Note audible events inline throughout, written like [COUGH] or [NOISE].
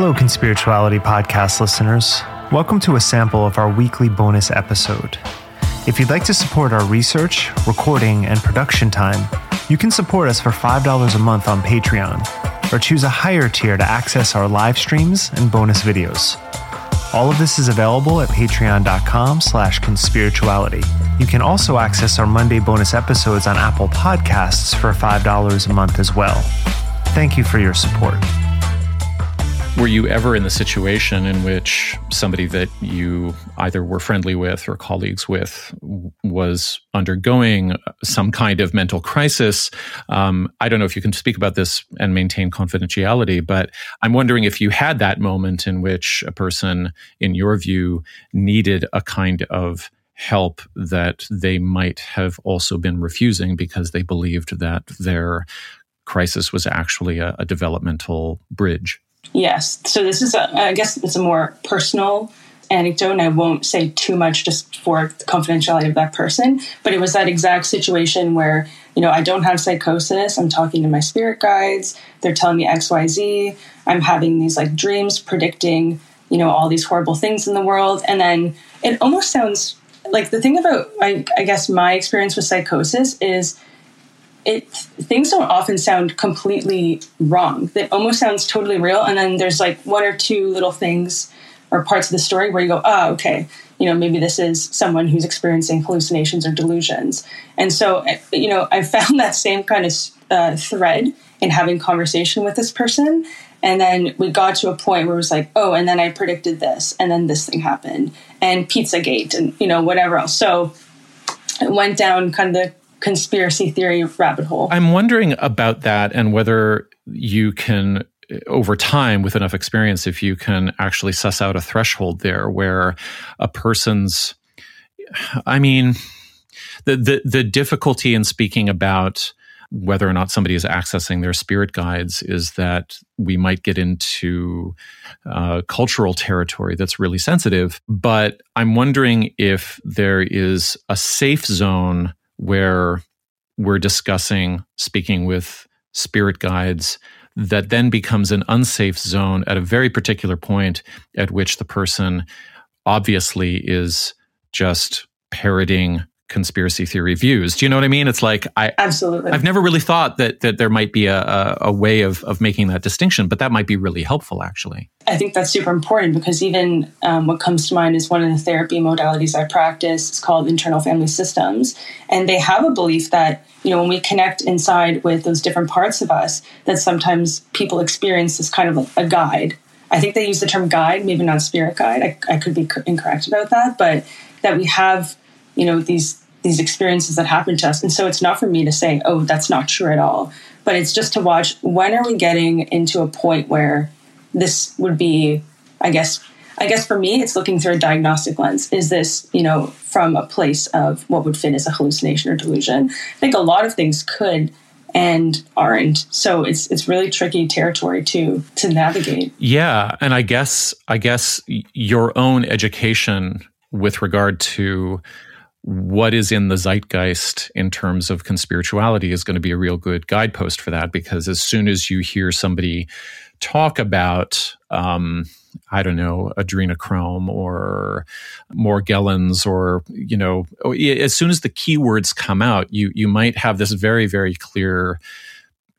Hello, Conspirituality Podcast listeners. Welcome to a sample of our weekly bonus episode. If you'd like to support our research, recording, and production time, you can support us for $5 a month on Patreon, or choose a higher tier to access our live streams and bonus videos. All of this is available at patreon.com slash conspirituality. You can also access our Monday bonus episodes on Apple Podcasts for $5 a month as well. Thank you for your support. Were you ever in the situation in which somebody that you either were friendly with or colleagues with was undergoing some kind of mental crisis? Um, I don't know if you can speak about this and maintain confidentiality, but I'm wondering if you had that moment in which a person, in your view, needed a kind of help that they might have also been refusing because they believed that their crisis was actually a, a developmental bridge. Yes. So this is, a, I guess, it's a more personal anecdote, and I won't say too much just for the confidentiality of that person. But it was that exact situation where, you know, I don't have psychosis. I'm talking to my spirit guides. They're telling me X, Y, Z. I'm having these like dreams predicting, you know, all these horrible things in the world. And then it almost sounds like the thing about, I, I guess, my experience with psychosis is it things don't often sound completely wrong. It almost sounds totally real, and then there's like one or two little things or parts of the story where you go, oh, okay, you know, maybe this is someone who's experiencing hallucinations or delusions. And so, you know, I [LAUGHS] found that same kind of uh, thread in having conversation with this person. And then we got to a point where it was like, oh, and then I predicted this, and then this thing happened, and Pizzagate, and you know, whatever else. So it went down kind of the conspiracy theory rabbit hole. I'm wondering about that and whether you can over time with enough experience if you can actually suss out a threshold there where a person's I mean the the, the difficulty in speaking about whether or not somebody is accessing their spirit guides is that we might get into uh, cultural territory that's really sensitive. But I'm wondering if there is a safe zone where we're discussing speaking with spirit guides that then becomes an unsafe zone at a very particular point at which the person obviously is just parroting conspiracy theory views. Do you know what I mean? It's like I absolutely. I've never really thought that that there might be a, a, a, way of of making that distinction, but that might be really helpful, actually. I think that's super important because even um, what comes to mind is one of the therapy modalities I practice. It's called internal family systems, and they have a belief that you know when we connect inside with those different parts of us, that sometimes people experience this kind of like a guide. I think they use the term guide, maybe not spirit guide. I, I could be incorrect about that, but that we have you know these these experiences that happen to us. And so it's not for me to say oh that's not true at all. But it's just to watch when are we getting into a point where this would be i guess i guess for me it's looking through a diagnostic lens. Is this you know from a place of what would fit as a hallucination or delusion? I think a lot of things could and aren't. So it's it's really tricky territory to to navigate. Yeah and i guess i guess your own education with regard to what is in the zeitgeist in terms of conspirituality is going to be a real good guidepost for that because as soon as you hear somebody talk about um, I don't know, adrenochrome or Morgellons or, you know, as soon as the keywords come out, you you might have this very, very clear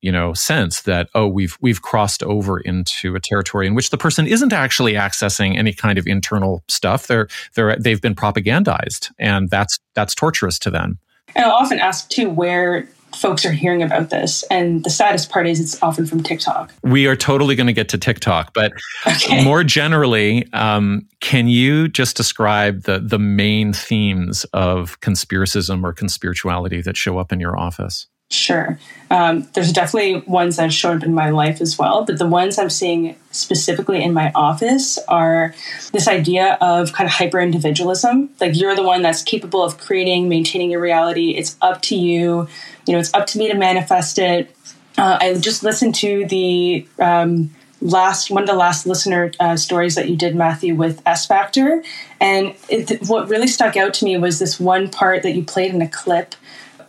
you know sense that oh we've we've crossed over into a territory in which the person isn't actually accessing any kind of internal stuff. They're they're they've been propagandized and that's that's torturous to them. And i'll often ask too where folks are hearing about this. And the saddest part is it's often from tiktok. We are totally going to get to tiktok but okay. more generally um, can you just describe the the main themes of conspiracism or conspirituality that show up in your office Sure. Um, there's definitely ones that showed up in my life as well, but the ones I'm seeing specifically in my office are this idea of kind of hyper individualism. Like you're the one that's capable of creating, maintaining your reality. It's up to you. You know, it's up to me to manifest it. Uh, I just listened to the um, last one of the last listener uh, stories that you did, Matthew, with S Factor, and it, what really stuck out to me was this one part that you played in a clip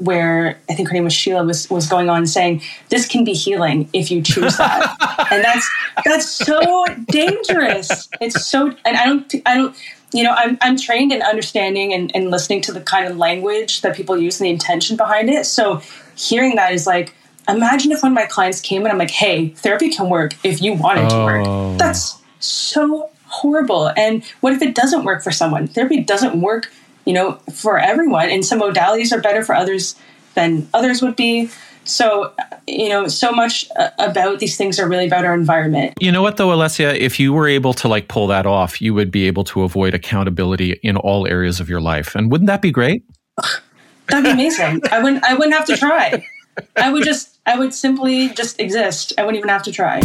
where I think her name was Sheila was was going on saying this can be healing if you choose that, [LAUGHS] and that's that's so dangerous. It's so, and I don't I don't you know I'm I'm trained in understanding and, and listening to the kind of language that people use and the intention behind it. So hearing that is like imagine if one of my clients came and I'm like, hey, therapy can work if you want it to work. Oh. That's so horrible. And what if it doesn't work for someone? Therapy doesn't work, you know, for everyone. And some modalities are better for others than others would be. So, you know, so much uh, about these things are really about our environment. You know what though, Alessia, if you were able to like pull that off, you would be able to avoid accountability in all areas of your life. And wouldn't that be great? That'd be amazing. I wouldn't I wouldn't have to try. I would just I would simply just exist. I wouldn't even have to try.